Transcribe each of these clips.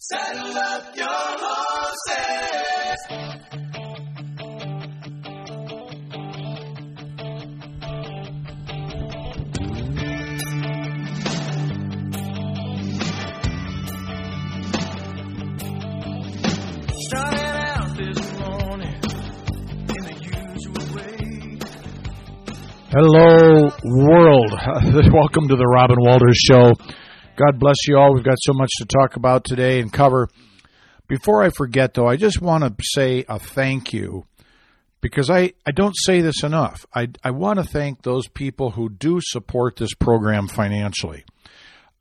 Saddle up your horses. Started out this morning in the usual way. Hello, world. Welcome to the Robin Walter Show. God bless you all. We've got so much to talk about today and cover. Before I forget, though, I just want to say a thank you because I, I don't say this enough. I, I want to thank those people who do support this program financially.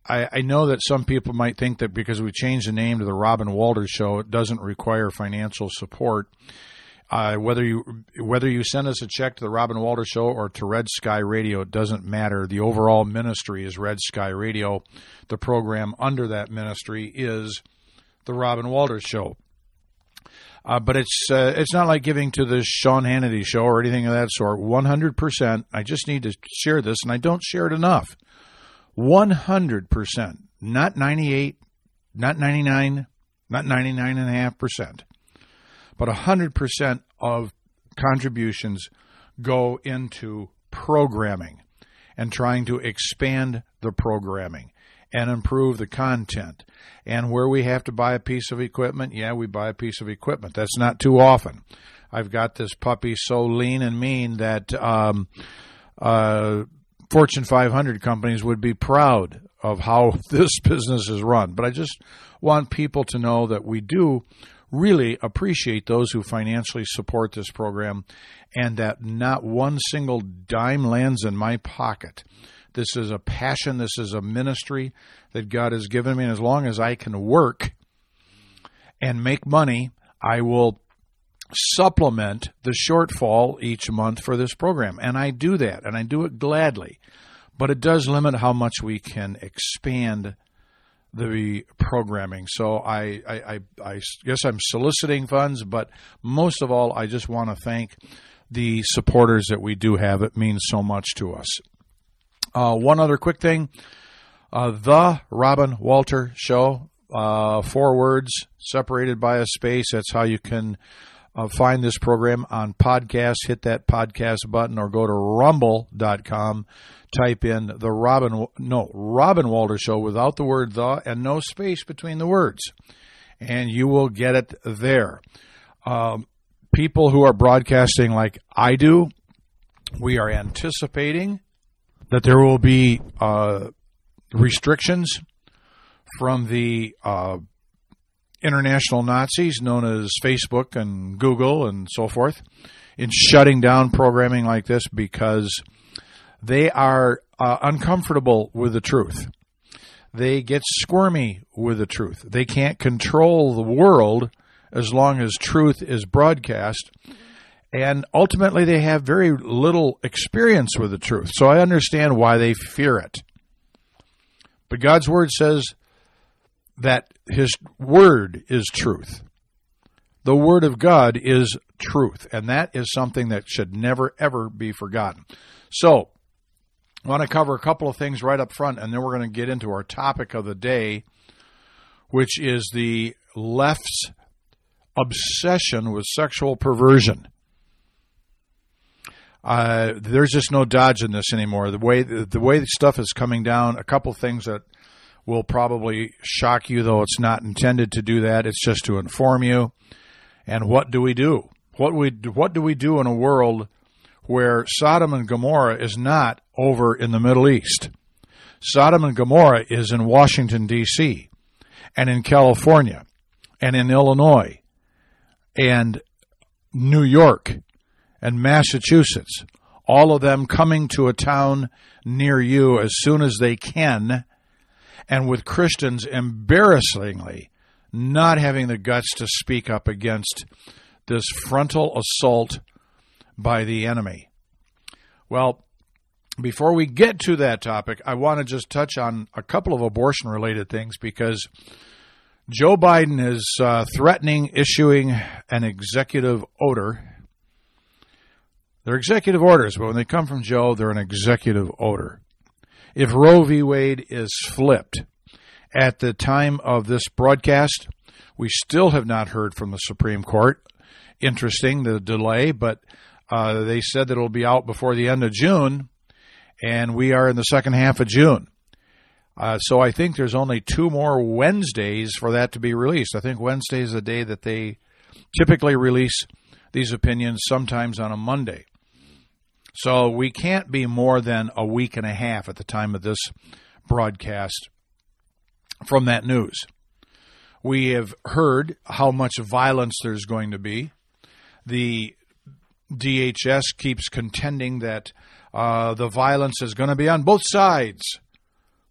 I, I know that some people might think that because we changed the name to the Robin Walter Show, it doesn't require financial support. Uh, whether you whether you send us a check to the Robin Walter Show or to Red Sky Radio, it doesn't matter. The overall ministry is Red Sky Radio. The program under that ministry is the Robin Walter Show. Uh, but it's uh, it's not like giving to the Sean Hannity show or anything of that sort. One hundred percent. I just need to share this, and I don't share it enough. One hundred percent, not ninety eight, not ninety nine, not ninety nine and a half percent but 100% of contributions go into programming and trying to expand the programming and improve the content. And where we have to buy a piece of equipment, yeah, we buy a piece of equipment. That's not too often. I've got this puppy so lean and mean that um, uh, Fortune 500 companies would be proud of how this business is run. But I just want people to know that we do really appreciate those who financially support this program and that not one single dime lands in my pocket. This is a passion, this is a ministry that God has given me. And as long as I can work and make money, I will supplement the shortfall each month for this program. And I do that, and I do it gladly. But it does limit how much we can expand the programming. So I, I, I, I guess I'm soliciting funds, but most of all, I just want to thank the supporters that we do have. It means so much to us. Uh, one other quick thing uh, The Robin Walter Show, uh, four words separated by a space. That's how you can. Uh, find this program on podcast, hit that podcast button, or go to rumble.com type in the Robin no Robin Walter show without the word the and no space between the words, and you will get it there. Um, people who are broadcasting like I do, we are anticipating that there will be uh, restrictions from the uh, international Nazis known as Facebook and Google and so forth in shutting down programming like this because they are uh, uncomfortable with the truth. They get squirmy with the truth. They can't control the world as long as truth is broadcast. And ultimately, they have very little experience with the truth. So I understand why they fear it. But God's Word says that His Word is truth. The Word of God is truth. And that is something that should never, ever be forgotten. So, I want to cover a couple of things right up front, and then we're going to get into our topic of the day, which is the left's obsession with sexual perversion. Uh, there's just no dodging this anymore. The way the way stuff is coming down, a couple things that will probably shock you, though it's not intended to do that. It's just to inform you. And what do we do? What we what do we do in a world where Sodom and Gomorrah is not over in the Middle East. Sodom and Gomorrah is in Washington, D.C., and in California, and in Illinois, and New York, and Massachusetts. All of them coming to a town near you as soon as they can, and with Christians embarrassingly not having the guts to speak up against this frontal assault by the enemy. Well, before we get to that topic, I want to just touch on a couple of abortion related things because Joe Biden is uh, threatening issuing an executive order. They're executive orders, but when they come from Joe, they're an executive order. If Roe v. Wade is flipped At the time of this broadcast, we still have not heard from the Supreme Court. Interesting, the delay, but uh, they said that it'll be out before the end of June, and we are in the second half of June. Uh, so I think there's only two more Wednesdays for that to be released. I think Wednesday is the day that they typically release these opinions, sometimes on a Monday. So we can't be more than a week and a half at the time of this broadcast from that news. We have heard how much violence there's going to be. The DHS keeps contending that uh, the violence is going to be on both sides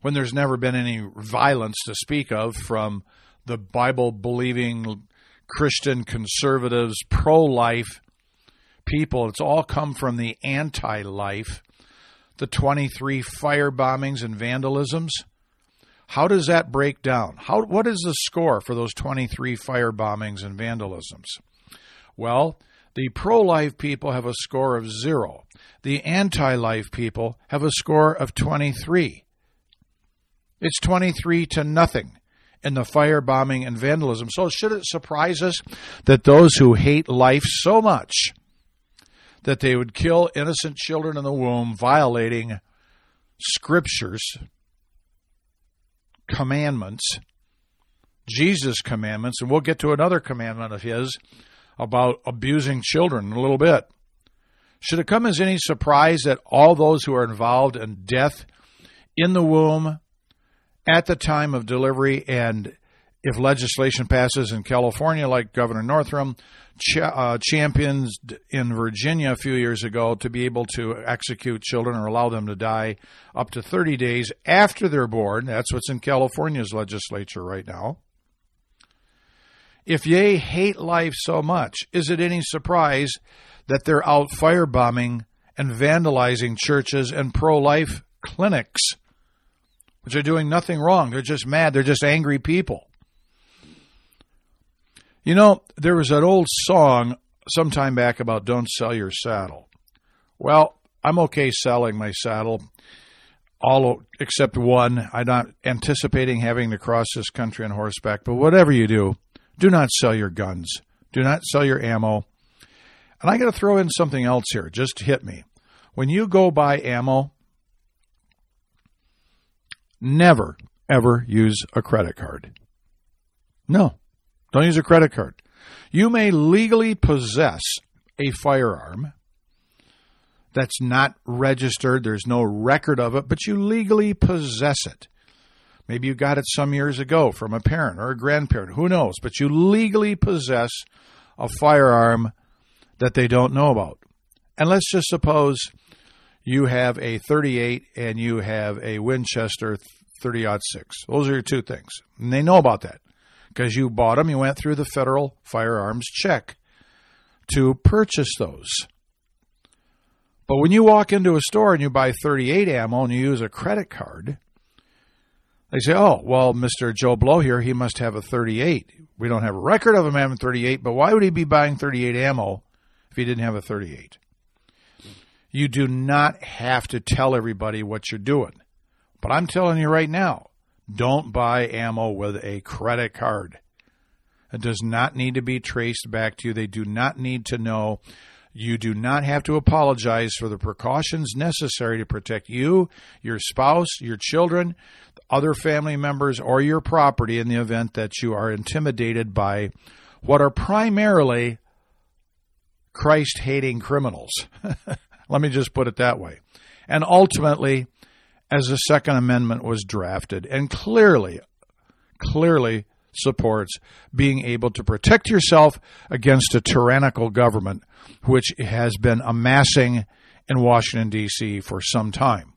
when there's never been any violence to speak of from the Bible believing Christian conservatives, pro life people. It's all come from the anti life, the 23 fire bombings and vandalisms. How does that break down? How, what is the score for those 23 fire bombings and vandalisms? Well, the pro life people have a score of zero. The anti life people have a score of 23. It's 23 to nothing in the firebombing and vandalism. So, should it surprise us that those who hate life so much that they would kill innocent children in the womb, violating scriptures, commandments, Jesus' commandments, and we'll get to another commandment of his about abusing children in a little bit. Should it come as any surprise that all those who are involved in death in the womb, at the time of delivery, and if legislation passes in California, like Governor Northam ch- uh, champions in Virginia a few years ago, to be able to execute children or allow them to die up to 30 days after they're born. That's what's in California's legislature right now. If ye hate life so much, is it any surprise that they're out firebombing and vandalizing churches and pro life clinics? which are doing nothing wrong. They're just mad. They're just angry people. You know, there was an old song sometime back about don't sell your saddle. Well, I'm okay selling my saddle, all except one. I'm not anticipating having to cross this country on horseback, but whatever you do, do not sell your guns. Do not sell your ammo. And I got to throw in something else here. Just hit me. When you go buy ammo, never, ever use a credit card. No, don't use a credit card. You may legally possess a firearm that's not registered, there's no record of it, but you legally possess it. Maybe you got it some years ago from a parent or a grandparent, who knows, but you legally possess a firearm that they don't know about. And let's just suppose you have a 38 and you have a Winchester 30 6. Those are your two things. And they know about that because you bought them, you went through the federal firearms check to purchase those. But when you walk into a store and you buy 38 ammo and you use a credit card, they say, oh, well, Mr. Joe Blow here, he must have a 38. We don't have a record of him having 38, but why would he be buying 38 ammo if he didn't have a 38? You do not have to tell everybody what you're doing. But I'm telling you right now, don't buy ammo with a credit card. It does not need to be traced back to you. They do not need to know. You do not have to apologize for the precautions necessary to protect you, your spouse, your children, other family members, or your property in the event that you are intimidated by what are primarily Christ hating criminals. Let me just put it that way. And ultimately, as the Second Amendment was drafted, and clearly, clearly supports being able to protect yourself against a tyrannical government which has been amassing in Washington, D.C. for some time.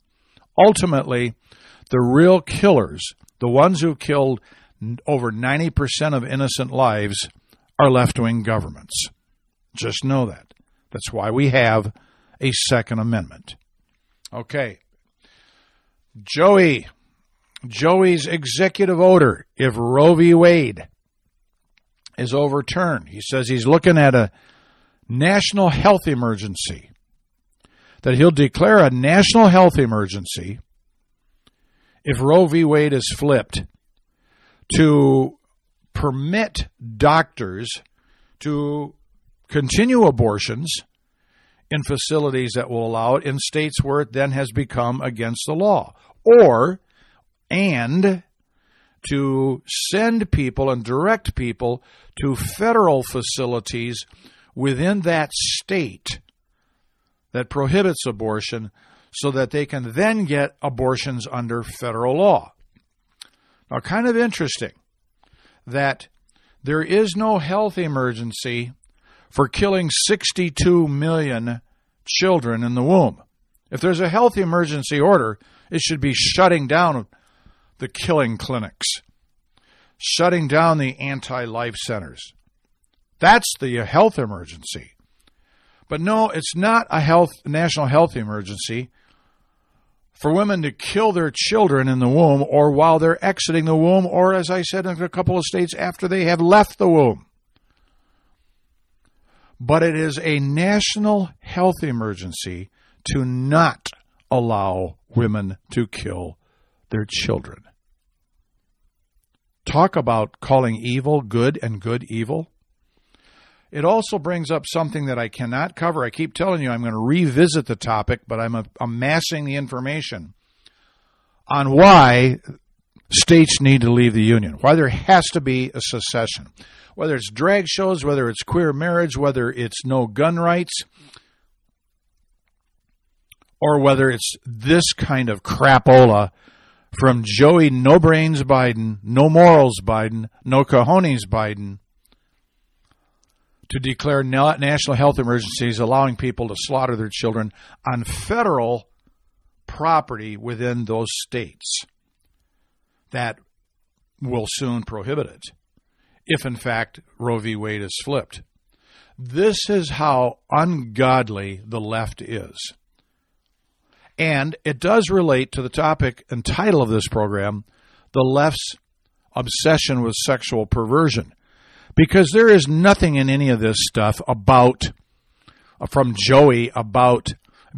Ultimately, the real killers, the ones who killed over 90% of innocent lives, are left wing governments. Just know that. That's why we have a Second Amendment. Okay. Joey. Joey's executive order, if Roe v. Wade is overturned, he says he's looking at a national health emergency. That he'll declare a national health emergency if Roe v. Wade is flipped to permit doctors to continue abortions in facilities that will allow it in states where it then has become against the law. Or, and to send people and direct people to federal facilities within that state that prohibits abortion so that they can then get abortions under federal law. Now, kind of interesting that there is no health emergency for killing 62 million children in the womb. If there's a health emergency order, it should be shutting down the killing clinics, shutting down the anti life centers. That's the health emergency. But no, it's not a health national health emergency for women to kill their children in the womb or while they're exiting the womb or as I said in a couple of states after they have left the womb. But it is a national health emergency to not allow women to kill their children. Talk about calling evil good and good evil. It also brings up something that I cannot cover. I keep telling you I'm going to revisit the topic, but I'm amassing the information on why states need to leave the union, why there has to be a secession. Whether it's drag shows, whether it's queer marriage, whether it's no gun rights, or whether it's this kind of crapola from Joey No Brains Biden, No Morals Biden, No Cojones Biden to declare national health emergencies, allowing people to slaughter their children on federal property within those states that will soon prohibit it, if in fact Roe v. Wade is flipped. This is how ungodly the left is. And it does relate to the topic and title of this program the left's obsession with sexual perversion because there is nothing in any of this stuff about uh, from Joey about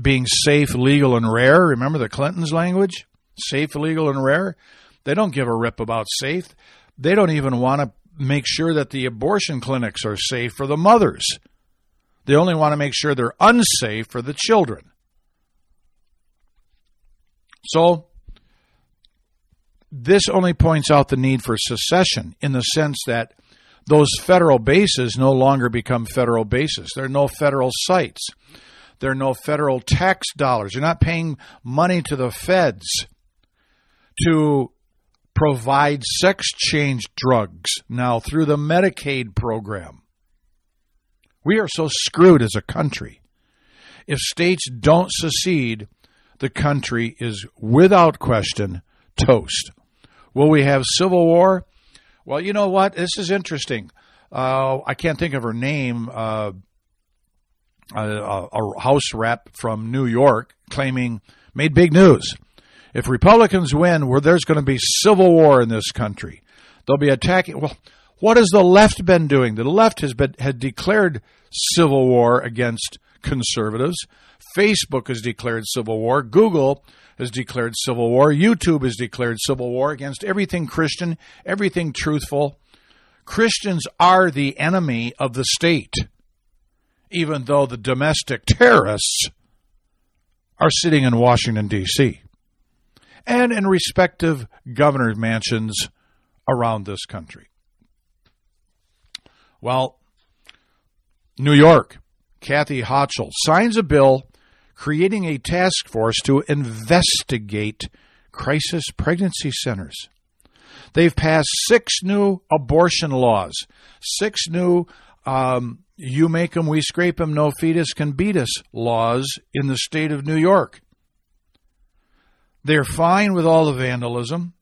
being safe, legal, and rare. Remember the Clintons' language? Safe, legal, and rare. They don't give a rip about safe. They don't even want to make sure that the abortion clinics are safe for the mothers. They only want to make sure they're unsafe for the children. So, this only points out the need for secession in the sense that those federal bases no longer become federal bases. There are no federal sites. There are no federal tax dollars. You're not paying money to the feds to provide sex change drugs now through the Medicaid program. We are so screwed as a country. If states don't secede, the country is without question toast. Will we have civil war? Well, you know what? This is interesting. Uh, I can't think of her name. Uh, a, a, House rep from New York claiming made big news. If Republicans win, where there's going to be civil war in this country, they'll be attacking. Well, what has the left been doing? The left has been had declared civil war against conservatives. Facebook has declared civil war. Google has declared civil war. YouTube has declared civil war against everything Christian, everything truthful. Christians are the enemy of the state, even though the domestic terrorists are sitting in Washington, D.C., and in respective governor mansions around this country. Well, New York, Kathy Hochul signs a bill creating a task force to investigate crisis pregnancy centers. They've passed six new abortion laws, six new um, you make them, we scrape them, no fetus can beat us laws in the state of New York. They're fine with all the vandalism.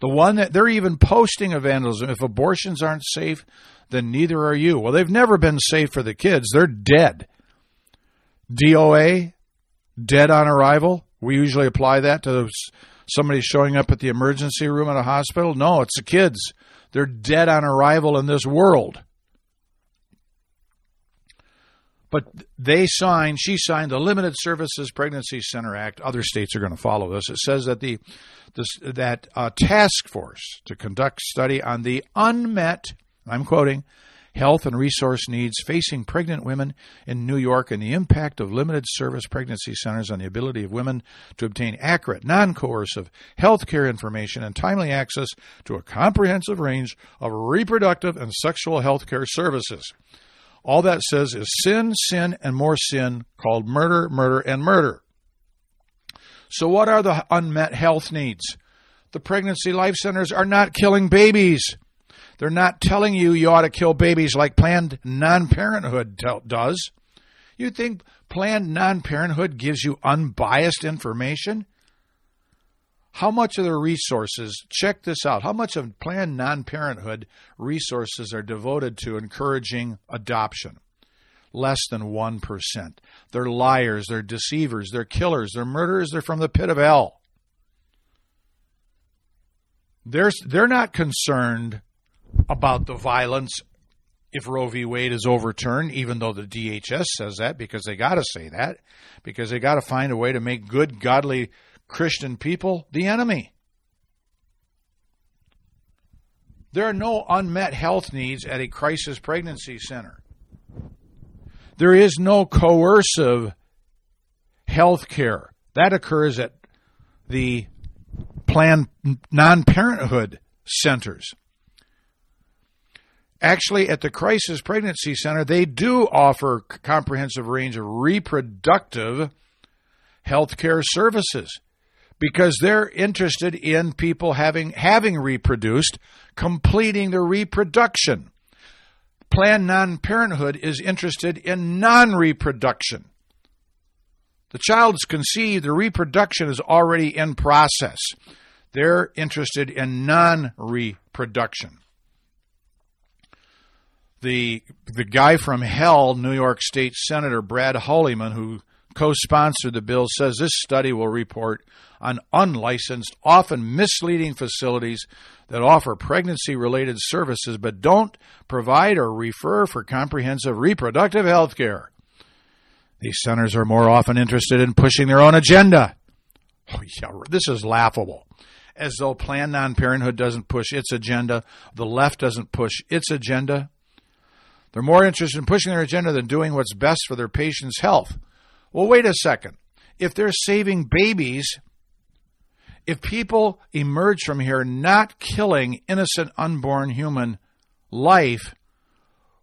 The one that they're even posting a vandalism. If abortions aren't safe, then neither are you. Well, they've never been safe for the kids. They're dead. DOA, dead on arrival. We usually apply that to somebody showing up at the emergency room at a hospital. No, it's the kids. They're dead on arrival in this world. But they signed, she signed the Limited Services Pregnancy Center Act. Other states are going to follow this. It says that the that task force to conduct study on the unmet, I'm quoting, health and resource needs facing pregnant women in New York and the impact of limited service pregnancy centers on the ability of women to obtain accurate, non coercive health care information and timely access to a comprehensive range of reproductive and sexual health care services. All that says is sin, sin, and more sin called murder, murder, and murder. So, what are the unmet health needs? The pregnancy life centers are not killing babies. They're not telling you you ought to kill babies like Planned Non Parenthood does. You think Planned Non Parenthood gives you unbiased information? How much of their resources, check this out, how much of Planned Non Parenthood resources are devoted to encouraging adoption? Less than 1%. They're liars, they're deceivers, they're killers, they're murderers, they're from the pit of hell. They're, they're not concerned about the violence if Roe v. Wade is overturned, even though the DHS says that, because they got to say that, because they got to find a way to make good, godly Christian people the enemy. There are no unmet health needs at a crisis pregnancy center. There is no coercive health care. That occurs at the Planned Non Parenthood centers. Actually, at the Crisis Pregnancy Center, they do offer comprehensive range of reproductive health care services because they're interested in people having having reproduced, completing the reproduction. Planned Non-Parenthood is interested in non-reproduction. The child's conceived, the reproduction is already in process. They're interested in non-reproduction the the guy from hell, New York State Senator Brad Hoylman, who co-sponsored the bill, says this study will report on unlicensed, often misleading facilities that offer pregnancy-related services but don't provide or refer for comprehensive reproductive health care. These centers are more often interested in pushing their own agenda. Oh, yeah, this is laughable. As though Planned Non Parenthood doesn't push its agenda, the left doesn't push its agenda. They're more interested in pushing their agenda than doing what's best for their patient's health. Well, wait a second. If they're saving babies, if people emerge from here not killing innocent unborn human life,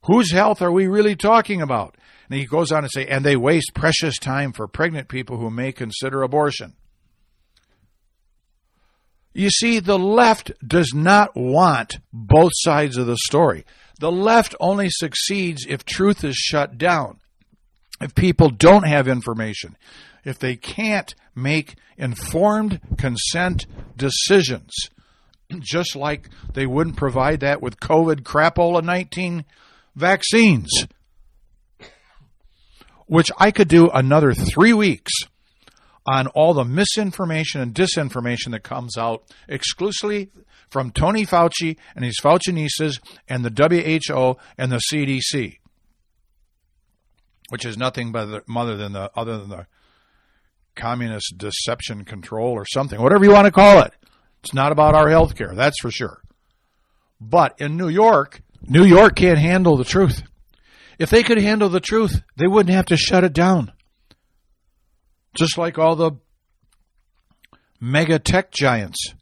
whose health are we really talking about? And he goes on to say, and they waste precious time for pregnant people who may consider abortion. You see, the left does not want both sides of the story. The left only succeeds if truth is shut down, if people don't have information, if they can't make informed consent decisions, just like they wouldn't provide that with COVID crapola 19 vaccines, which I could do another three weeks on all the misinformation and disinformation that comes out exclusively from Tony Fauci and his Faucianistas and the WHO and the CDC, which is nothing but the, other than the other than the communist deception control or something, whatever you want to call it. It's not about our health care, that's for sure. But in New York, New York can't handle the truth. If they could handle the truth, they wouldn't have to shut it down. Just like all the mega tech giants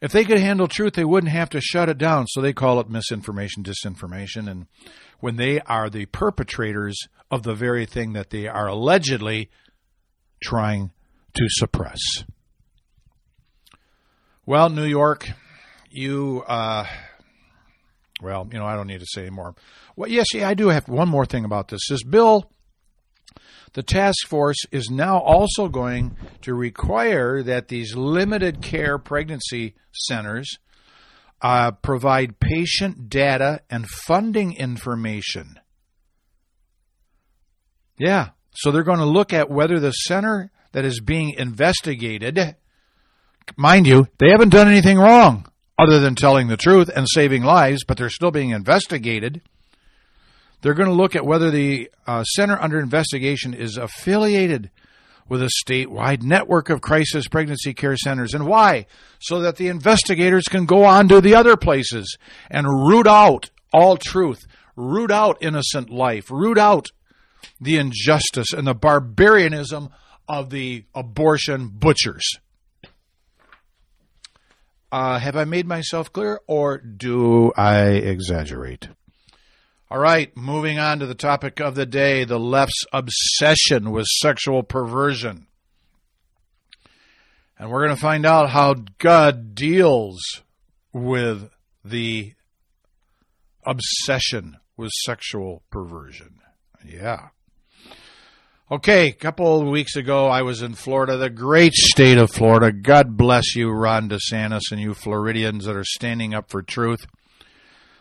if they could handle truth, they wouldn't have to shut it down. So they call it misinformation, disinformation. And when they are the perpetrators of the very thing that they are allegedly trying to suppress. Well, New York, you, uh, well, you know, I don't need to say anymore. Well, yes, yeah, I do have one more thing about this. This bill the task force is now also going to require that these limited care pregnancy centers uh, provide patient data and funding information. Yeah, so they're going to look at whether the center that is being investigated, mind you, they haven't done anything wrong other than telling the truth and saving lives, but they're still being investigated. They're going to look at whether the uh, center under investigation is affiliated with a statewide network of crisis pregnancy care centers. And why? So that the investigators can go on to the other places and root out all truth, root out innocent life, root out the injustice and the barbarianism of the abortion butchers. Uh, have I made myself clear or do I exaggerate? All right, moving on to the topic of the day the left's obsession with sexual perversion. And we're going to find out how God deals with the obsession with sexual perversion. Yeah. Okay, a couple of weeks ago, I was in Florida, the great state of Florida. God bless you, Ron DeSantis, and you Floridians that are standing up for truth.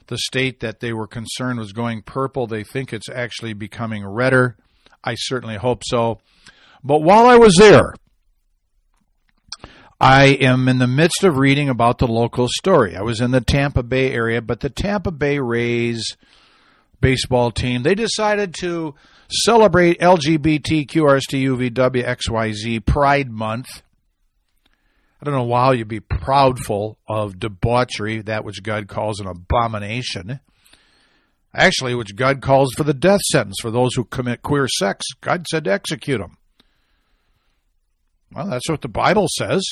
The state that they were concerned was going purple, they think it's actually becoming redder. I certainly hope so. But while I was there, I am in the midst of reading about the local story. I was in the Tampa Bay area, but the Tampa Bay Rays baseball team, they decided to celebrate LGBTQRSTUVWXYZ Pride Month. I don't know why you'd be proudful of debauchery, that which God calls an abomination. Actually, which God calls for the death sentence for those who commit queer sex. God said to execute them. Well, that's what the Bible says.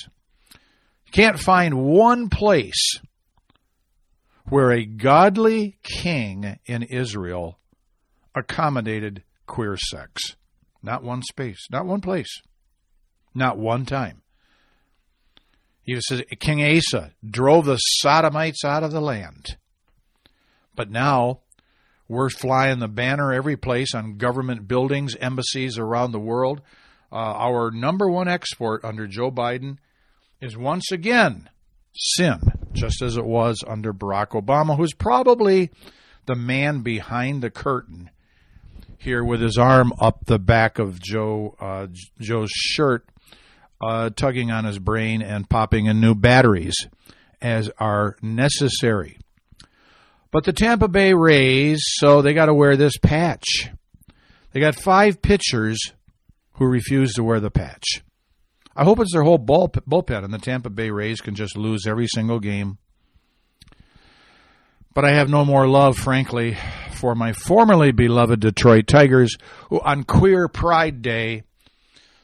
You can't find one place where a godly king in Israel accommodated queer sex. Not one space, not one place, not one time. He says King Asa drove the Sodomites out of the land. But now we're flying the banner every place on government buildings, embassies around the world. Uh, our number one export under Joe Biden is once again sin, just as it was under Barack Obama, who's probably the man behind the curtain here with his arm up the back of Joe uh, Joe's shirt, uh, tugging on his brain and popping in new batteries as are necessary. But the Tampa Bay Rays, so they got to wear this patch. They got five pitchers who refuse to wear the patch. I hope it's their whole ball, bullpen, and the Tampa Bay Rays can just lose every single game. But I have no more love, frankly, for my formerly beloved Detroit Tigers, who on Queer Pride Day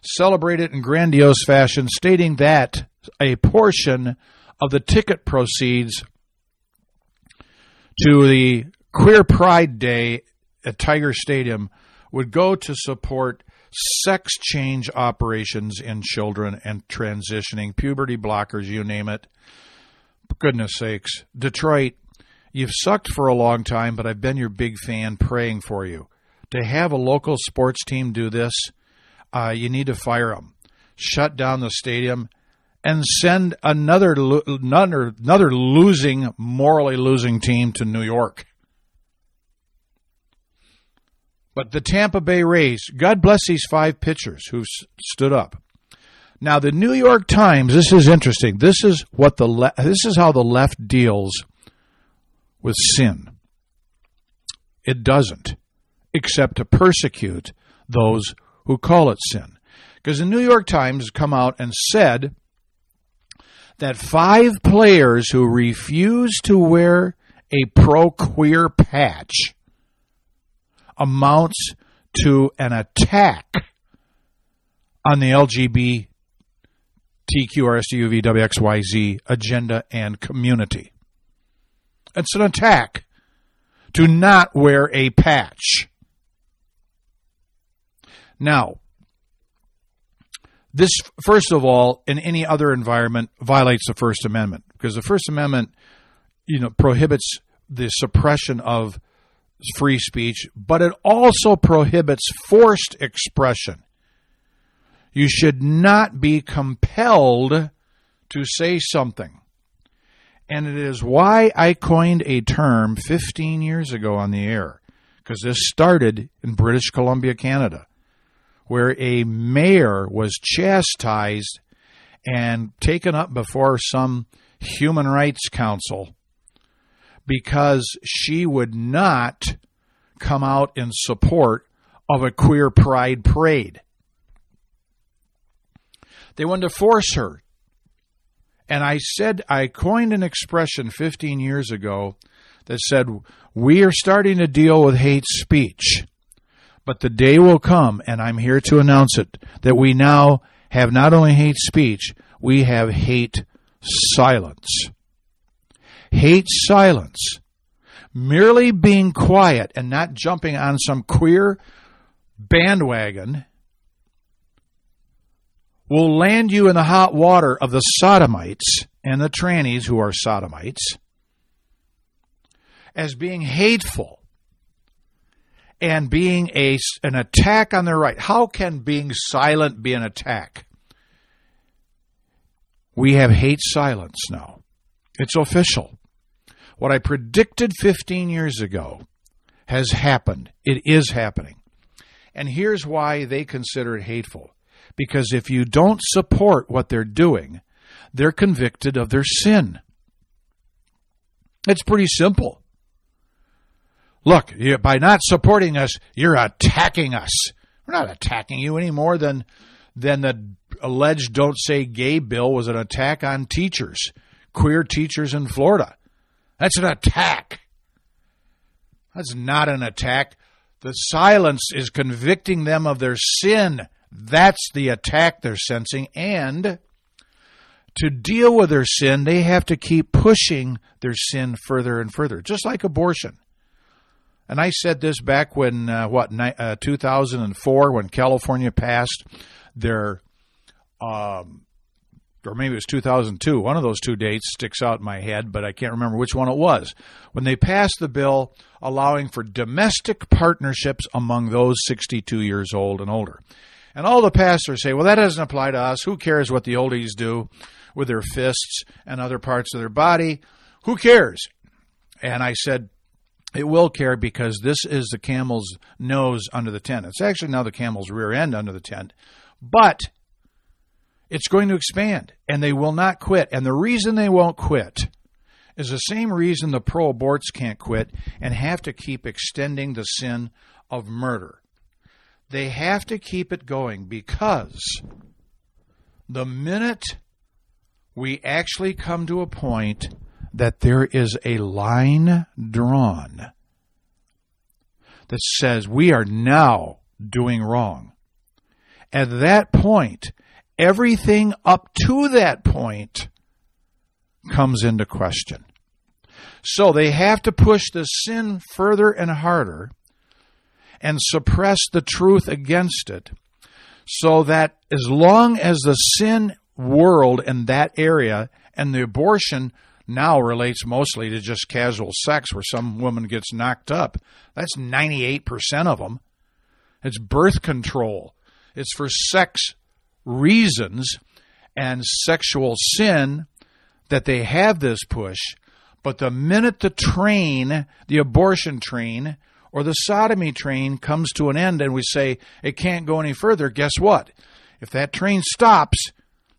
celebrated in grandiose fashion, stating that a portion of the ticket proceeds to the Queer Pride Day at Tiger Stadium would go to support sex change operations in children and transitioning, puberty blockers, you name it. goodness sakes. Detroit, you've sucked for a long time, but I've been your big fan praying for you. To have a local sports team do this, uh, you need to fire them. Shut down the stadium and send another another another losing, morally losing team to New York. But the Tampa Bay Rays, God bless these five pitchers who stood up. Now the New York Times, this is interesting. This is what the le- this is how the left deals with sin. It doesn't, except to persecute those who call it sin. Because the New York Times has come out and said that five players who refuse to wear a pro queer patch amounts to an attack on the LGBTQRSTUVWXYZ agenda and community. It's an attack to not wear a patch. Now, this, first of all, in any other environment, violates the First Amendment because the First Amendment, you know, prohibits the suppression of free speech, but it also prohibits forced expression. You should not be compelled to say something. And it is why I coined a term 15 years ago on the air, because this started in British Columbia, Canada, where a mayor was chastised and taken up before some human rights council because she would not come out in support of a queer pride parade. They wanted to force her. And I said, I coined an expression 15 years ago that said, We are starting to deal with hate speech. But the day will come, and I'm here to announce it, that we now have not only hate speech, we have hate silence. Hate silence. Merely being quiet and not jumping on some queer bandwagon will land you in the hot water of the sodomites and the trannies who are sodomites as being hateful and being a, an attack on their right. How can being silent be an attack? We have hate silence now. It's official. What I predicted 15 years ago has happened. It is happening. And here's why they consider it hateful. Because if you don't support what they're doing, they're convicted of their sin. It's pretty simple. Look, by not supporting us, you're attacking us. We're not attacking you any more than than the alleged "Don't Say Gay" bill was an attack on teachers, queer teachers in Florida. That's an attack. That's not an attack. The silence is convicting them of their sin. That's the attack they're sensing. And to deal with their sin, they have to keep pushing their sin further and further, just like abortion. And I said this back when, uh, what, ni- uh, 2004, when California passed their, um, or maybe it was 2002. One of those two dates sticks out in my head, but I can't remember which one it was. When they passed the bill allowing for domestic partnerships among those 62 years old and older. And all the pastors say, well, that doesn't apply to us. Who cares what the oldies do with their fists and other parts of their body? Who cares? And I said, it will care because this is the camel's nose under the tent. It's actually now the camel's rear end under the tent. But it's going to expand and they will not quit. And the reason they won't quit is the same reason the pro aborts can't quit and have to keep extending the sin of murder. They have to keep it going because the minute we actually come to a point that there is a line drawn that says we are now doing wrong. At that point, everything up to that point comes into question. So they have to push the sin further and harder and suppress the truth against it so that as long as the sin world in that area and the abortion now relates mostly to just casual sex where some woman gets knocked up. That's 98% of them. It's birth control. It's for sex reasons and sexual sin that they have this push. But the minute the train, the abortion train, or the sodomy train comes to an end and we say it can't go any further, guess what? If that train stops,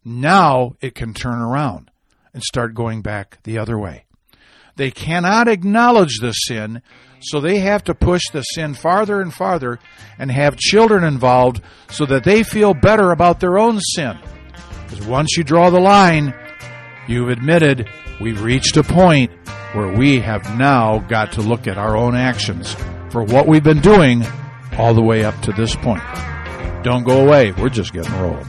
now it can turn around and start going back the other way. They cannot acknowledge the sin, so they have to push the sin farther and farther and have children involved so that they feel better about their own sin. Because once you draw the line, you've admitted we've reached a point where we have now got to look at our own actions for what we've been doing all the way up to this point. Don't go away. We're just getting rolled.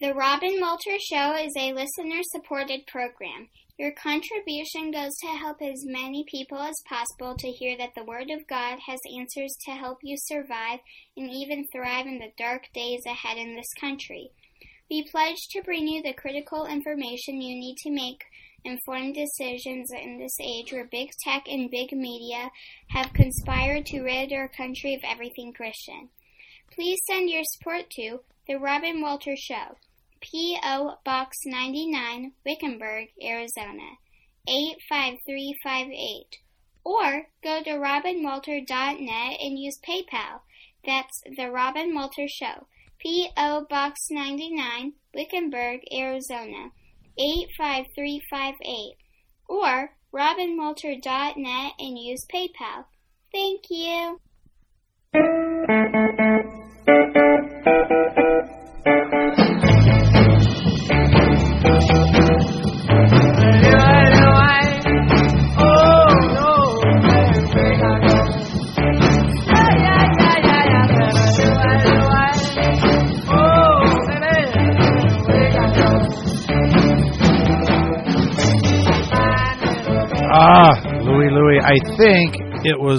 The Robin Walter Show is a listener supported program. Your contribution goes to help as many people as possible to hear that the Word of God has answers to help you survive and even thrive in the dark days ahead in this country. We pledge to bring you the critical information you need to make informed decisions in this age where big tech and big media have conspired to rid our country of everything Christian. Please send your support to The Robin Walter Show, P.O. Box 99, Wickenburg, Arizona 85358. Or go to robinwalter.net and use PayPal. That's The Robin Walter Show, P.O. Box 99, Wickenburg, Arizona 85358. Or robinwalter.net and use PayPal. Thank you.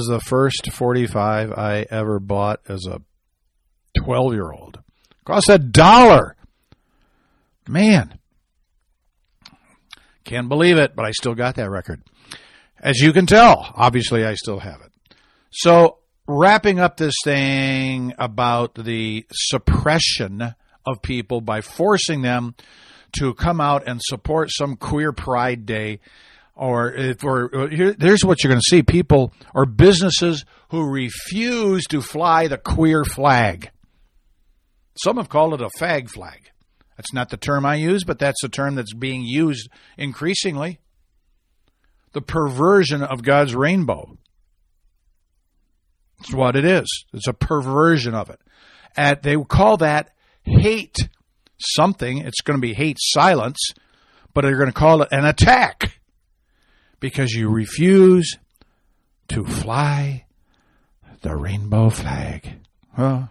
The first 45 I ever bought as a 12 year old. Cost a dollar. Man. Can't believe it, but I still got that record. As you can tell, obviously I still have it. So, wrapping up this thing about the suppression of people by forcing them to come out and support some queer pride day or if or here, here's what you're going to see people or businesses who refuse to fly the queer flag. Some have called it a fag flag. That's not the term I use, but that's the term that's being used increasingly. The perversion of God's rainbow. It's what it is. It's a perversion of it. And they call that hate something. It's going to be hate silence, but they're going to call it an attack because you refuse to fly the rainbow flag. Well,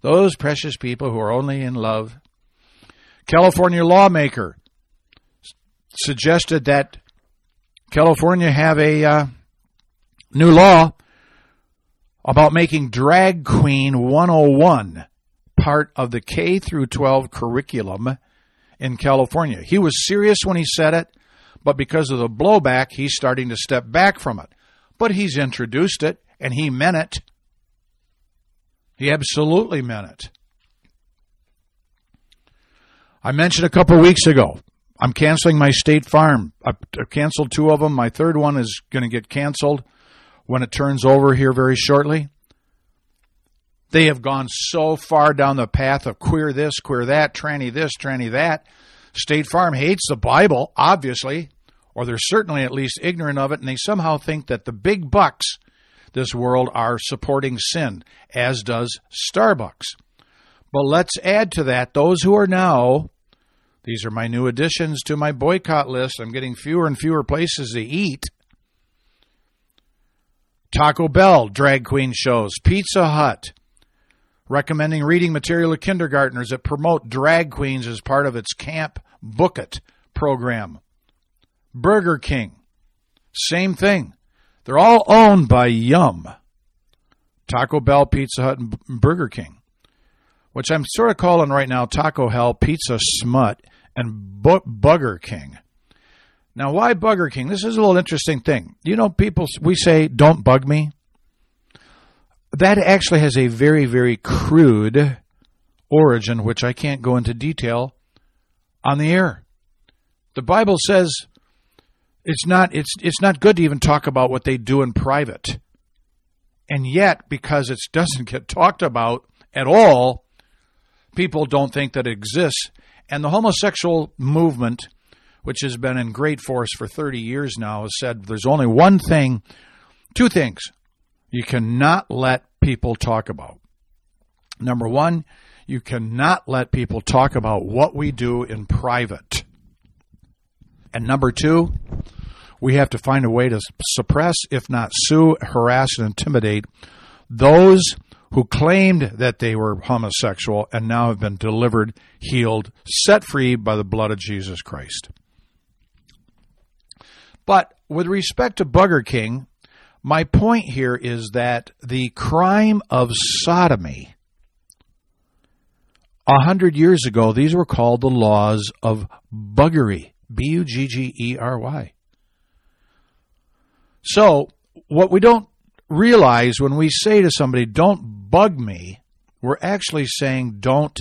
those precious people who are only in love. California lawmaker suggested that California have a uh, new law about making drag queen 101 part of the K through 12 curriculum in California. He was serious when he said it but because of the blowback, he's starting to step back from it. But he's introduced it, and he meant it. He absolutely meant it. I mentioned a couple weeks ago, I'm canceling my State Farm. I canceled two of them. My third one is going to get canceled when it turns over here very shortly. They have gone so far down the path of queer this, queer that, tranny this, tranny that. State Farm hates the Bible, obviously, or they're certainly at least ignorant of it, and they somehow think that the big bucks this world are supporting sin, as does Starbucks. But let's add to that those who are now, these are my new additions to my boycott list. I'm getting fewer and fewer places to eat. Taco Bell, drag queen shows, Pizza Hut, recommending reading material to kindergartners that promote drag queens as part of its Camp Book It program. Burger King, same thing. They're all owned by Yum. Taco Bell, Pizza Hut, and Burger King, which I'm sort of calling right now Taco Hell, Pizza Smut, and Bu- Bugger King. Now, why Bugger King? This is a little interesting thing. You know, people, we say, don't bug me. That actually has a very, very crude origin, which I can't go into detail on the air. The Bible says it's not it's it's not good to even talk about what they do in private. And yet, because it doesn't get talked about at all, people don't think that it exists. And the homosexual movement, which has been in great force for 30 years now, has said there's only one thing, two things you cannot let people talk about. Number one, you cannot let people talk about what we do in private. And number two, we have to find a way to suppress, if not sue, harass, and intimidate those who claimed that they were homosexual and now have been delivered, healed, set free by the blood of Jesus Christ. But with respect to Bugger King, my point here is that the crime of sodomy, a hundred years ago, these were called the laws of buggery. B U G G E R Y. So, what we don't realize when we say to somebody, don't bug me, we're actually saying, don't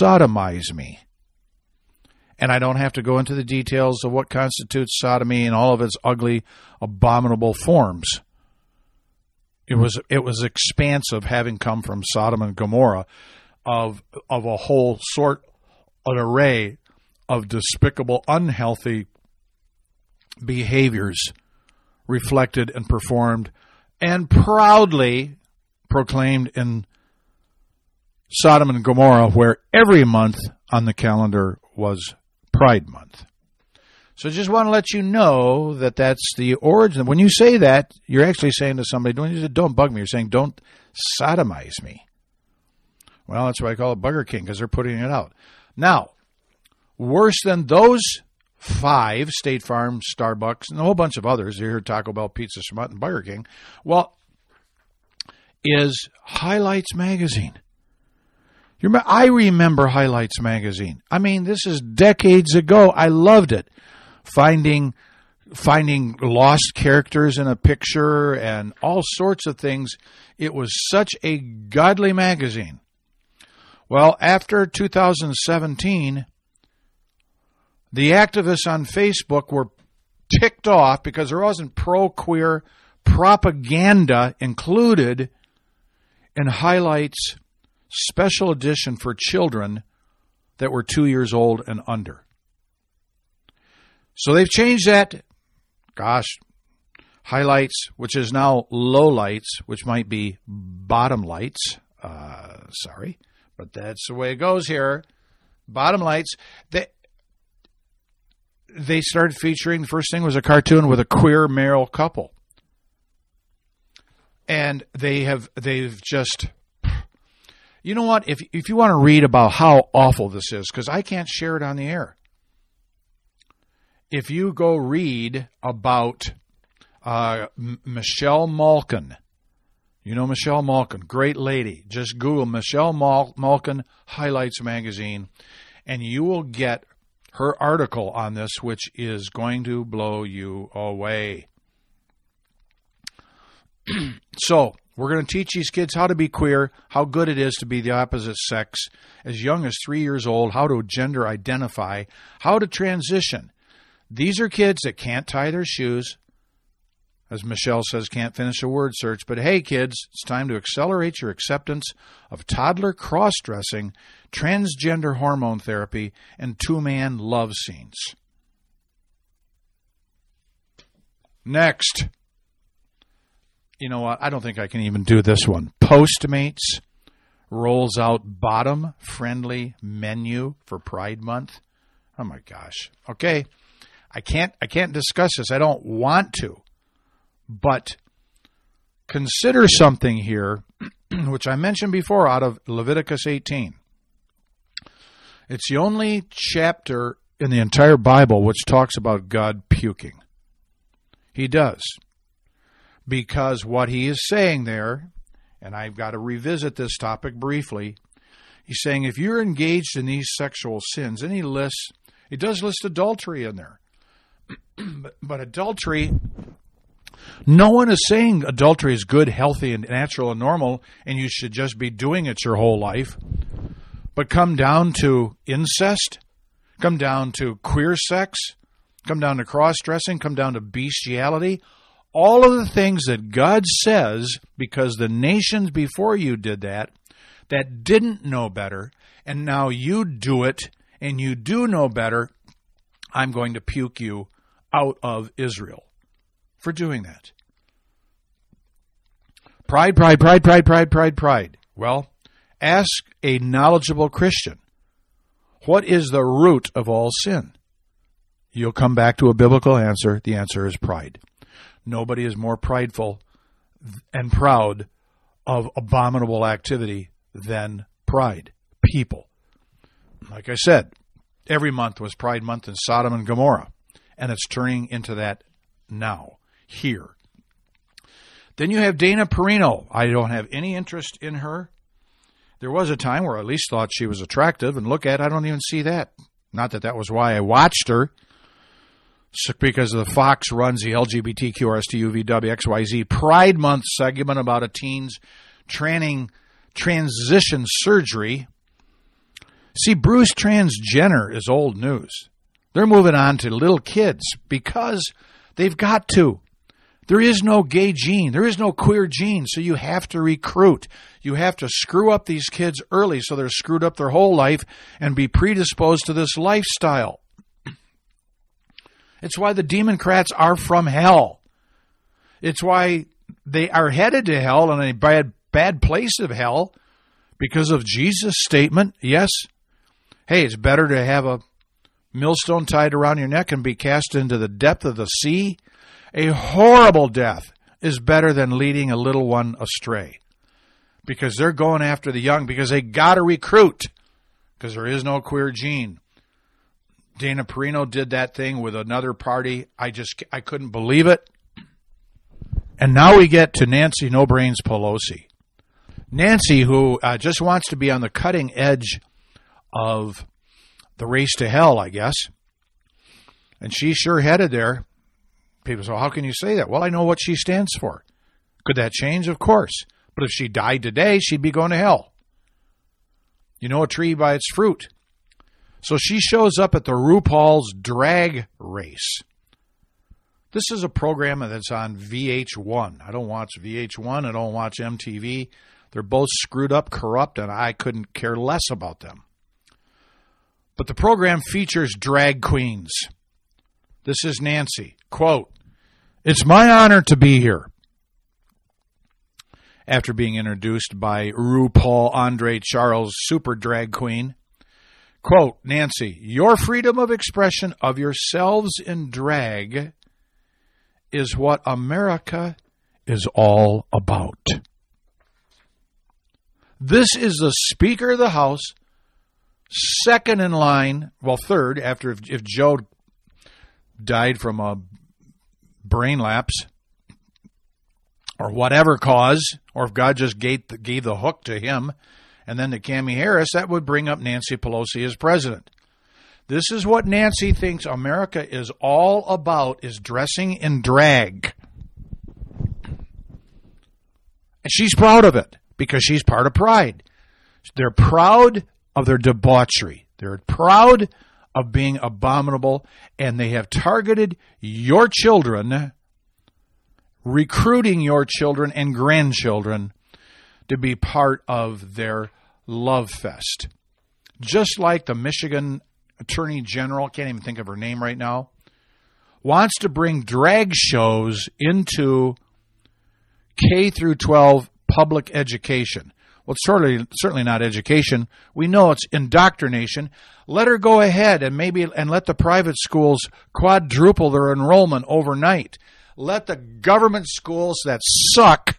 sodomize me. And I don't have to go into the details of what constitutes sodomy and all of its ugly, abominable forms. It was it was expansive, having come from Sodom and Gomorrah, of of a whole sort, an array of despicable, unhealthy behaviors reflected and performed and proudly proclaimed in Sodom and Gomorrah, where every month on the calendar was Pride Month. So just want to let you know that that's the origin. When you say that, you're actually saying to somebody, don't, don't bug me. You're saying, don't sodomize me. Well, that's why I call it Bugger King, because they're putting it out. Now, worse than those five, State Farm, Starbucks, and a whole bunch of others, you hear Taco Bell, Pizza Smut, and Burger King, well, is Highlights Magazine. You remember, I remember Highlights Magazine. I mean, this is decades ago. I loved it. Finding finding lost characters in a picture and all sorts of things. It was such a godly magazine. Well, after 2017, the activists on Facebook were ticked off because there wasn't pro queer propaganda included in Highlights special edition for children that were two years old and under. So they've changed that. Gosh, highlights, which is now low lights, which might be bottom lights. Uh, sorry, but that's the way it goes here. Bottom lights. They they started featuring. The first thing was a cartoon with a queer male couple, and they have they've just. You know what? If if you want to read about how awful this is, because I can't share it on the air. If you go read about uh, M- Michelle Malkin, you know Michelle Malkin, great lady. Just Google Michelle Mal- Malkin Highlights Magazine, and you will get her article on this, which is going to blow you away. so, we're going to teach these kids how to be queer, how good it is to be the opposite sex as young as three years old, how to gender identify, how to transition. These are kids that can't tie their shoes, as Michelle says, can't finish a word search. But hey, kids, it's time to accelerate your acceptance of toddler cross dressing, transgender hormone therapy, and two man love scenes. Next. You know what? I don't think I can even do this one. Postmates rolls out bottom friendly menu for Pride Month. Oh my gosh. Okay. I can't I can't discuss this. I don't want to. But consider something here, which I mentioned before out of Leviticus 18. It's the only chapter in the entire Bible which talks about God puking. He does. Because what he is saying there, and I've got to revisit this topic briefly, he's saying if you're engaged in these sexual sins, and he lists, he does list adultery in there. but, but adultery no one is saying adultery is good, healthy, and natural and normal, and you should just be doing it your whole life. But come down to incest, come down to queer sex, come down to cross dressing, come down to bestiality. All of the things that God says, because the nations before you did that, that didn't know better, and now you do it, and you do know better, I'm going to puke you out of Israel for doing that. Pride, pride, pride, pride, pride, pride, pride. Well, ask a knowledgeable Christian what is the root of all sin? You'll come back to a biblical answer. The answer is pride. Nobody is more prideful and proud of abominable activity than pride. People. Like I said, every month was Pride Month in Sodom and Gomorrah, and it's turning into that now here. Then you have Dana Perino. I don't have any interest in her. There was a time where I at least thought she was attractive, and look at I don't even see that. Not that that was why I watched her, because the Fox runs the LGBTQRSTUVWXYZ Pride Month segment about a teen's training transition surgery. See, Bruce transgender is old news. They're moving on to little kids because they've got to. There is no gay gene. There is no queer gene. So you have to recruit. You have to screw up these kids early so they're screwed up their whole life and be predisposed to this lifestyle. It's why the Democrats are from hell. It's why they are headed to hell and a bad bad place of hell because of Jesus' statement. Yes, hey, it's better to have a millstone tied around your neck and be cast into the depth of the sea. A horrible death is better than leading a little one astray because they're going after the young because they got to recruit because there is no queer gene. Dana Perino did that thing with another party. I just I couldn't believe it. And now we get to Nancy No Brains Pelosi. Nancy, who uh, just wants to be on the cutting edge of the race to hell, I guess. And she's sure headed there. People say, how can you say that? Well, I know what she stands for. Could that change? Of course. But if she died today, she'd be going to hell. You know a tree by its fruit. So she shows up at the RuPaul's drag race. This is a program that's on VH1. I don't watch VH1. I don't watch MTV. They're both screwed up, corrupt, and I couldn't care less about them. But the program features drag queens. This is Nancy. Quote, It's my honor to be here. After being introduced by RuPaul Andre Charles, super drag queen. Quote, Nancy, your freedom of expression of yourselves in drag is what America is all about. This is the Speaker of the House, second in line, well, third, after if, if Joe died from a brain lapse or whatever cause, or if God just gave, gave the hook to him and then to Cami Harris, that would bring up Nancy Pelosi as president. This is what Nancy thinks America is all about is dressing in drag. And she's proud of it because she's part of pride. They're proud of their debauchery. They're proud of being abominable and they have targeted your children recruiting your children and grandchildren to be part of their love fest. Just like the Michigan Attorney General, can't even think of her name right now, wants to bring drag shows into K through 12 public education. Well, it's certainly, certainly not education. We know it's indoctrination. Let her go ahead and maybe and let the private schools quadruple their enrollment overnight. Let the government schools that suck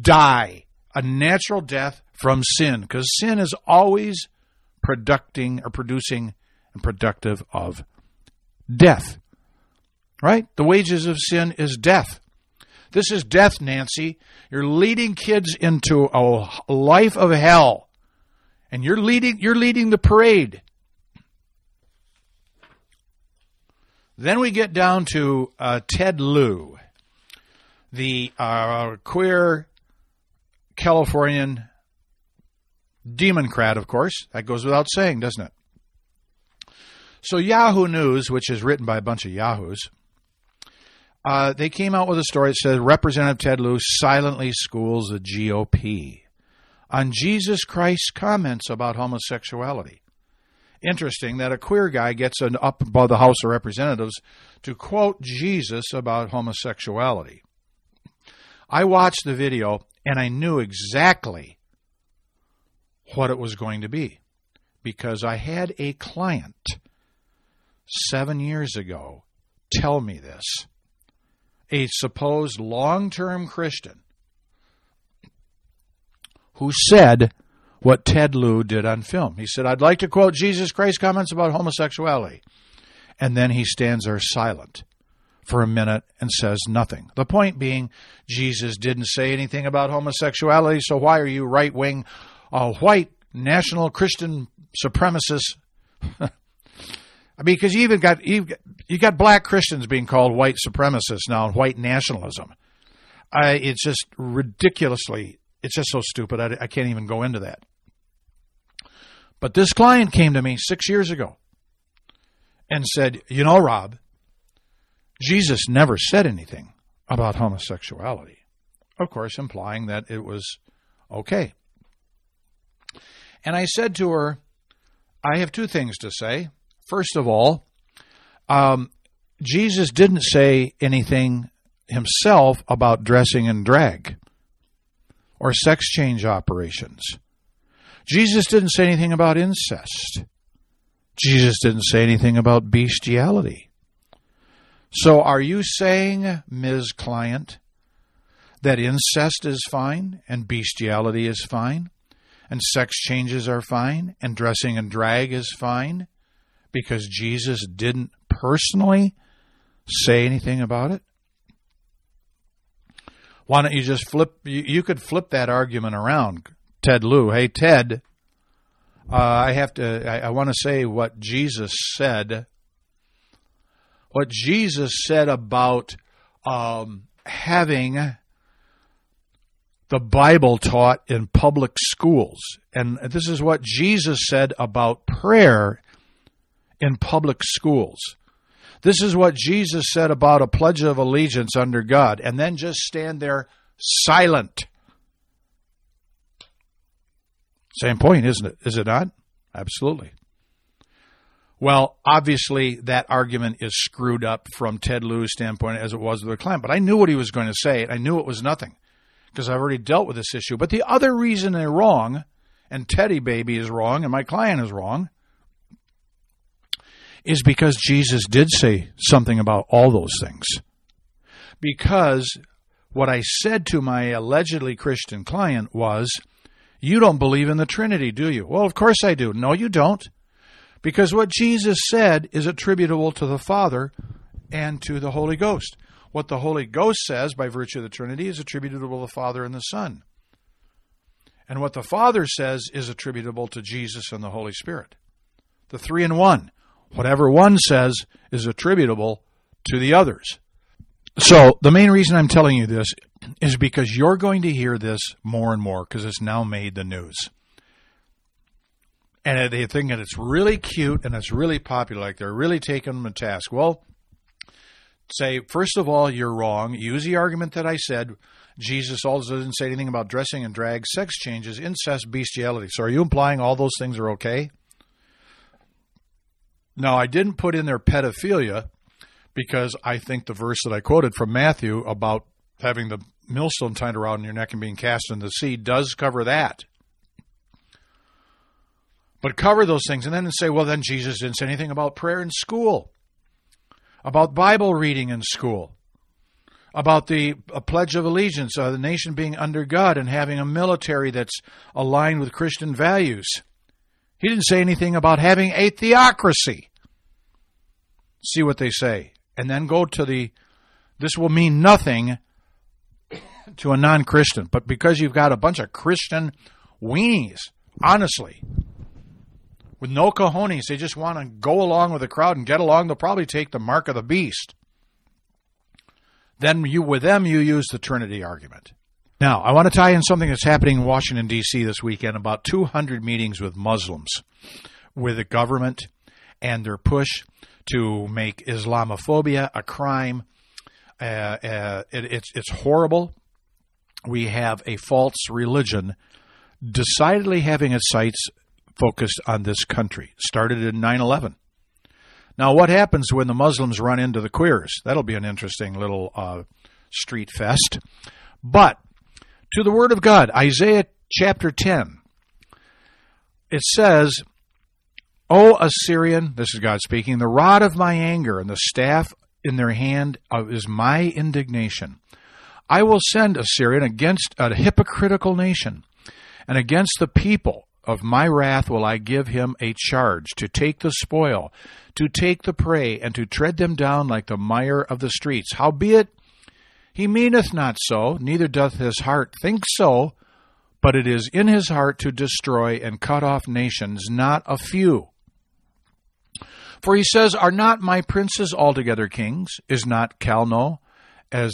die a natural death from sin because sin is always producing or producing and productive of death. Right? The wages of sin is death. This is death, Nancy. You're leading kids into a life of hell. And you're leading you're leading the parade. Then we get down to uh, Ted Lieu, the uh, queer Californian Democrat, of course. That goes without saying, doesn't it? So Yahoo News, which is written by a bunch of Yahoos, uh, they came out with a story that said Representative Ted Lieu silently schools the GOP on Jesus Christ's comments about homosexuality. Interesting that a queer guy gets an up above the House of Representatives to quote Jesus about homosexuality. I watched the video and I knew exactly what it was going to be because I had a client seven years ago tell me this. A supposed long term Christian who said what Ted Lieu did on film. He said, I'd like to quote Jesus Christ's comments about homosexuality. And then he stands there silent for a minute and says nothing. The point being, Jesus didn't say anything about homosexuality, so why are you right wing, uh, white national Christian supremacists? I mean, because you even got you you got black Christians being called white supremacists now and white nationalism. I, it's just ridiculously, it's just so stupid. I, I can't even go into that. But this client came to me six years ago and said, "You know, Rob, Jesus never said anything about homosexuality." Of course, implying that it was okay. And I said to her, "I have two things to say." First of all, um, Jesus didn't say anything himself about dressing in drag or sex change operations. Jesus didn't say anything about incest. Jesus didn't say anything about bestiality. So are you saying, Ms. Client, that incest is fine and bestiality is fine and sex changes are fine and dressing in drag is fine because Jesus didn't personally say anything about it? Why don't you just flip? You, could flip that argument around, Ted Lieu. Hey, Ted, uh, I have to. I, I want to say what Jesus said. What Jesus said about um, having the Bible taught in public schools, and this is what Jesus said about prayer in public schools. This is what Jesus said about a pledge of allegiance under God, and then just stand there silent. Same point, isn't it? Is it not? Absolutely. Well, obviously, that argument is screwed up from Ted Lieu's standpoint as it was with the client, but I knew what he was going to say. I knew it was nothing because I've already dealt with this issue. But the other reason they're wrong, and Teddy Baby is wrong, and my client is wrong, is because Jesus did say something about all those things. Because what I said to my allegedly Christian client was, You don't believe in the Trinity, do you? Well, of course I do. No, you don't. Because what Jesus said is attributable to the Father and to the Holy Ghost. What the Holy Ghost says by virtue of the Trinity is attributable to the Father and the Son. And what the Father says is attributable to Jesus and the Holy Spirit. The three in one. Whatever one says is attributable to the others. So, the main reason I'm telling you this is because you're going to hear this more and more because it's now made the news. And they think that it's really cute and it's really popular, like they're really taking them to task. Well, say, first of all, you're wrong. Use the argument that I said. Jesus also didn't say anything about dressing and drag, sex changes, incest, bestiality. So, are you implying all those things are okay? Now, I didn't put in there pedophilia because I think the verse that I quoted from Matthew about having the millstone tied around your neck and being cast in the sea does cover that. But cover those things and then say, well, then Jesus didn't say anything about prayer in school, about Bible reading in school, about the Pledge of Allegiance, uh, the nation being under God and having a military that's aligned with Christian values. He didn't say anything about having a theocracy. See what they say. And then go to the, this will mean nothing to a non Christian, but because you've got a bunch of Christian weenies, honestly, with no cojones, they just want to go along with the crowd and get along, they'll probably take the mark of the beast. Then you, with them, you use the Trinity argument. Now, I want to tie in something that's happening in Washington, D.C. this weekend about 200 meetings with Muslims, with the government and their push to make Islamophobia a crime. Uh, uh, it, it's, it's horrible. We have a false religion decidedly having its sights focused on this country. Started in 9 11. Now, what happens when the Muslims run into the queers? That'll be an interesting little uh, street fest. But to the Word of God, Isaiah chapter 10. It says, O Assyrian, this is God speaking, the rod of my anger and the staff in their hand is my indignation. I will send Assyrian against a hypocritical nation, and against the people of my wrath will I give him a charge to take the spoil, to take the prey, and to tread them down like the mire of the streets. Howbeit, he meaneth not so, neither doth his heart think so, but it is in his heart to destroy and cut off nations, not a few. For he says, Are not my princes altogether kings? Is not Calno as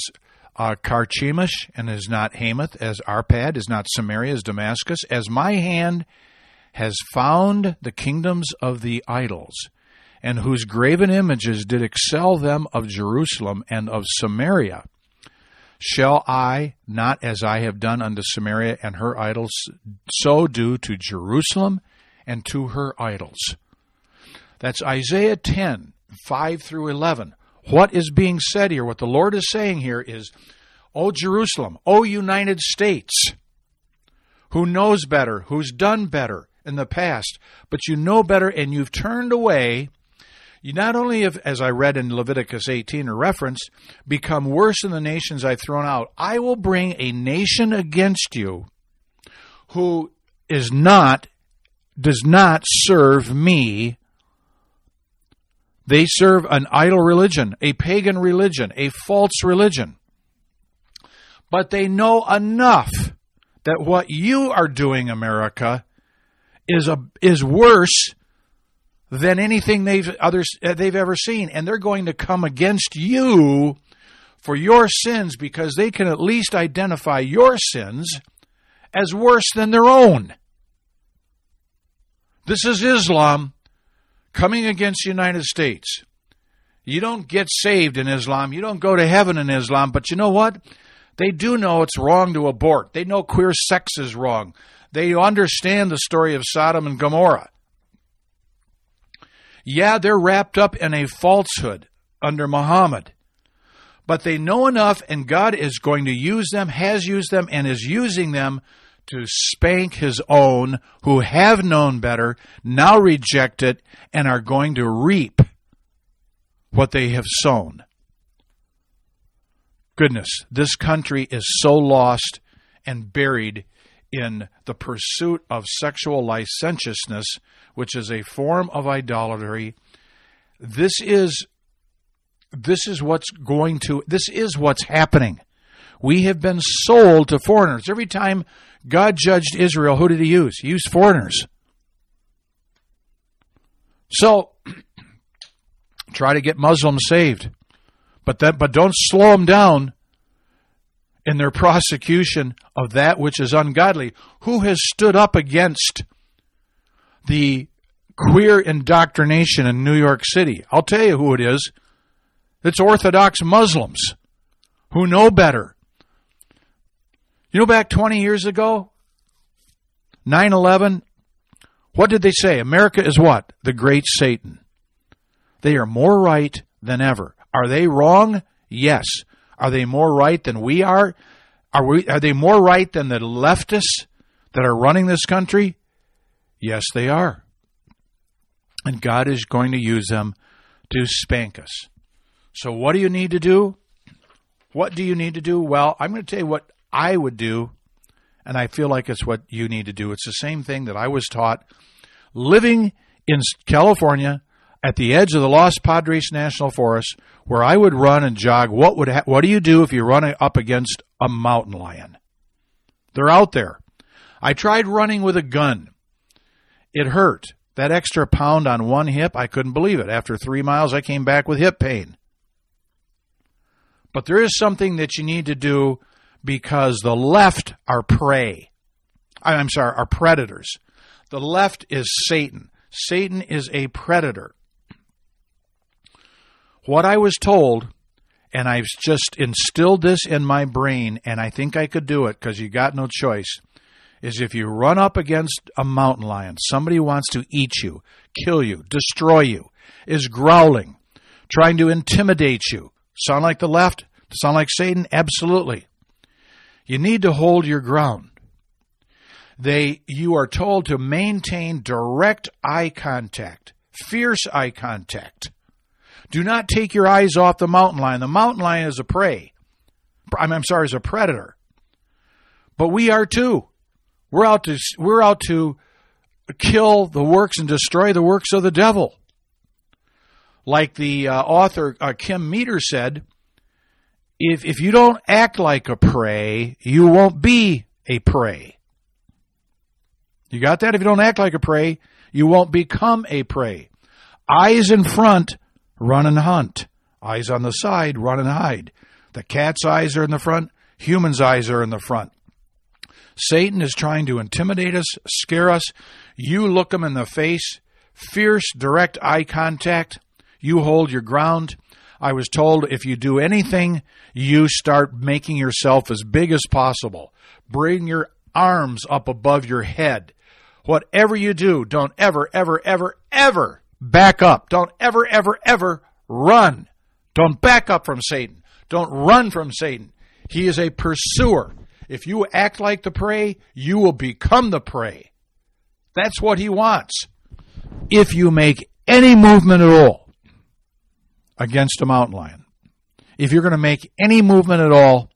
uh, Carchemish, and is not Hamath as Arpad? Is not Samaria as Damascus? As my hand has found the kingdoms of the idols, and whose graven images did excel them of Jerusalem and of Samaria. Shall I, not as I have done unto Samaria and her idols, so do to Jerusalem and to her idols? That's Isaiah 10, 5 through 11. what is being said here, what the Lord is saying here is, O Jerusalem, O United States, who knows better, who's done better in the past, but you know better and you've turned away. You not only have, as I read in Leviticus 18 or reference, become worse than the nations I've thrown out, I will bring a nation against you who is not, does not serve me. They serve an idol religion, a pagan religion, a false religion. But they know enough that what you are doing, America, is a is worse than anything they've others uh, they've ever seen, and they're going to come against you for your sins because they can at least identify your sins as worse than their own. This is Islam coming against the United States. You don't get saved in Islam. You don't go to heaven in Islam. But you know what? They do know it's wrong to abort. They know queer sex is wrong. They understand the story of Sodom and Gomorrah. Yeah, they're wrapped up in a falsehood under Muhammad. But they know enough, and God is going to use them, has used them, and is using them to spank his own who have known better, now reject it, and are going to reap what they have sown. Goodness, this country is so lost and buried in the pursuit of sexual licentiousness, which is a form of idolatry. This is this is what's going to this is what's happening. We have been sold to foreigners. Every time God judged Israel, who did he use? He used foreigners. So try to get Muslims saved. But that but don't slow them down in their prosecution of that which is ungodly. Who has stood up against the queer indoctrination in New York City? I'll tell you who it is. It's Orthodox Muslims who know better. You know, back 20 years ago, 9 11, what did they say? America is what? The great Satan. They are more right than ever. Are they wrong? Yes. Are they more right than we are? Are we are they more right than the leftists that are running this country? Yes, they are. And God is going to use them to spank us. So what do you need to do? What do you need to do? Well, I'm going to tell you what I would do, and I feel like it's what you need to do. It's the same thing that I was taught living in California at the edge of the Los Padres National Forest, where I would run and jog. What would ha- what do you do if you run up against a mountain lion? They're out there. I tried running with a gun. It hurt. That extra pound on one hip, I couldn't believe it. After three miles, I came back with hip pain. But there is something that you need to do because the left are prey. I'm sorry, are predators. The left is Satan. Satan is a predator. What I was told, and I've just instilled this in my brain, and I think I could do it because you got no choice, is if you run up against a mountain lion, somebody wants to eat you, kill you, destroy you, is growling, trying to intimidate you. Sound like the left? Sound like Satan? Absolutely. You need to hold your ground. They, you are told to maintain direct eye contact, fierce eye contact. Do not take your eyes off the mountain lion. The mountain lion is a prey. I'm, I'm sorry, is a predator. But we are too. We're out to we're out to kill the works and destroy the works of the devil. Like the uh, author uh, Kim Meter said, if if you don't act like a prey, you won't be a prey. You got that? If you don't act like a prey, you won't become a prey. Eyes in front, run and hunt. Eyes on the side, run and hide. The cat's eyes are in the front, human's eyes are in the front. Satan is trying to intimidate us, scare us. You look him in the face, fierce, direct eye contact. You hold your ground. I was told if you do anything, you start making yourself as big as possible. Bring your arms up above your head. Whatever you do, don't ever, ever, ever, ever back up. Don't ever, ever, ever run. Don't back up from Satan. Don't run from Satan. He is a pursuer. If you act like the prey, you will become the prey. That's what he wants. If you make any movement at all against a mountain lion, if you're going to make any movement at all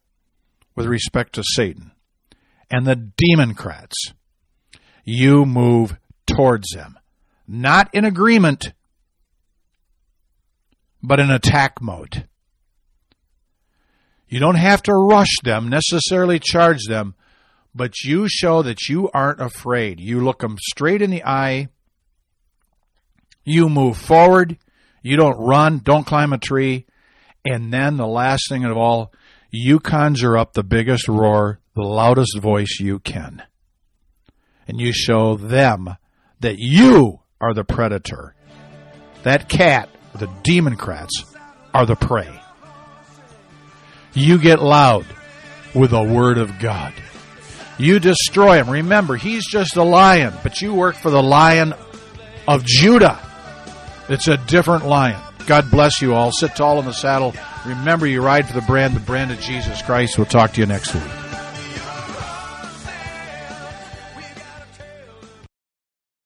with respect to Satan and the democrats, you move towards them. Not in agreement, but in attack mode. You don't have to rush them, necessarily charge them, but you show that you aren't afraid. You look them straight in the eye. You move forward. You don't run, don't climb a tree. And then the last thing of all, you conjure up the biggest roar, the loudest voice you can. And you show them that you are the predator. That cat, the democrats, are the prey. You get loud with the word of God. You destroy him. Remember, he's just a lion, but you work for the lion of Judah. It's a different lion. God bless you all. Sit tall in the saddle. Remember, you ride for the brand, the brand of Jesus Christ. We'll talk to you next week.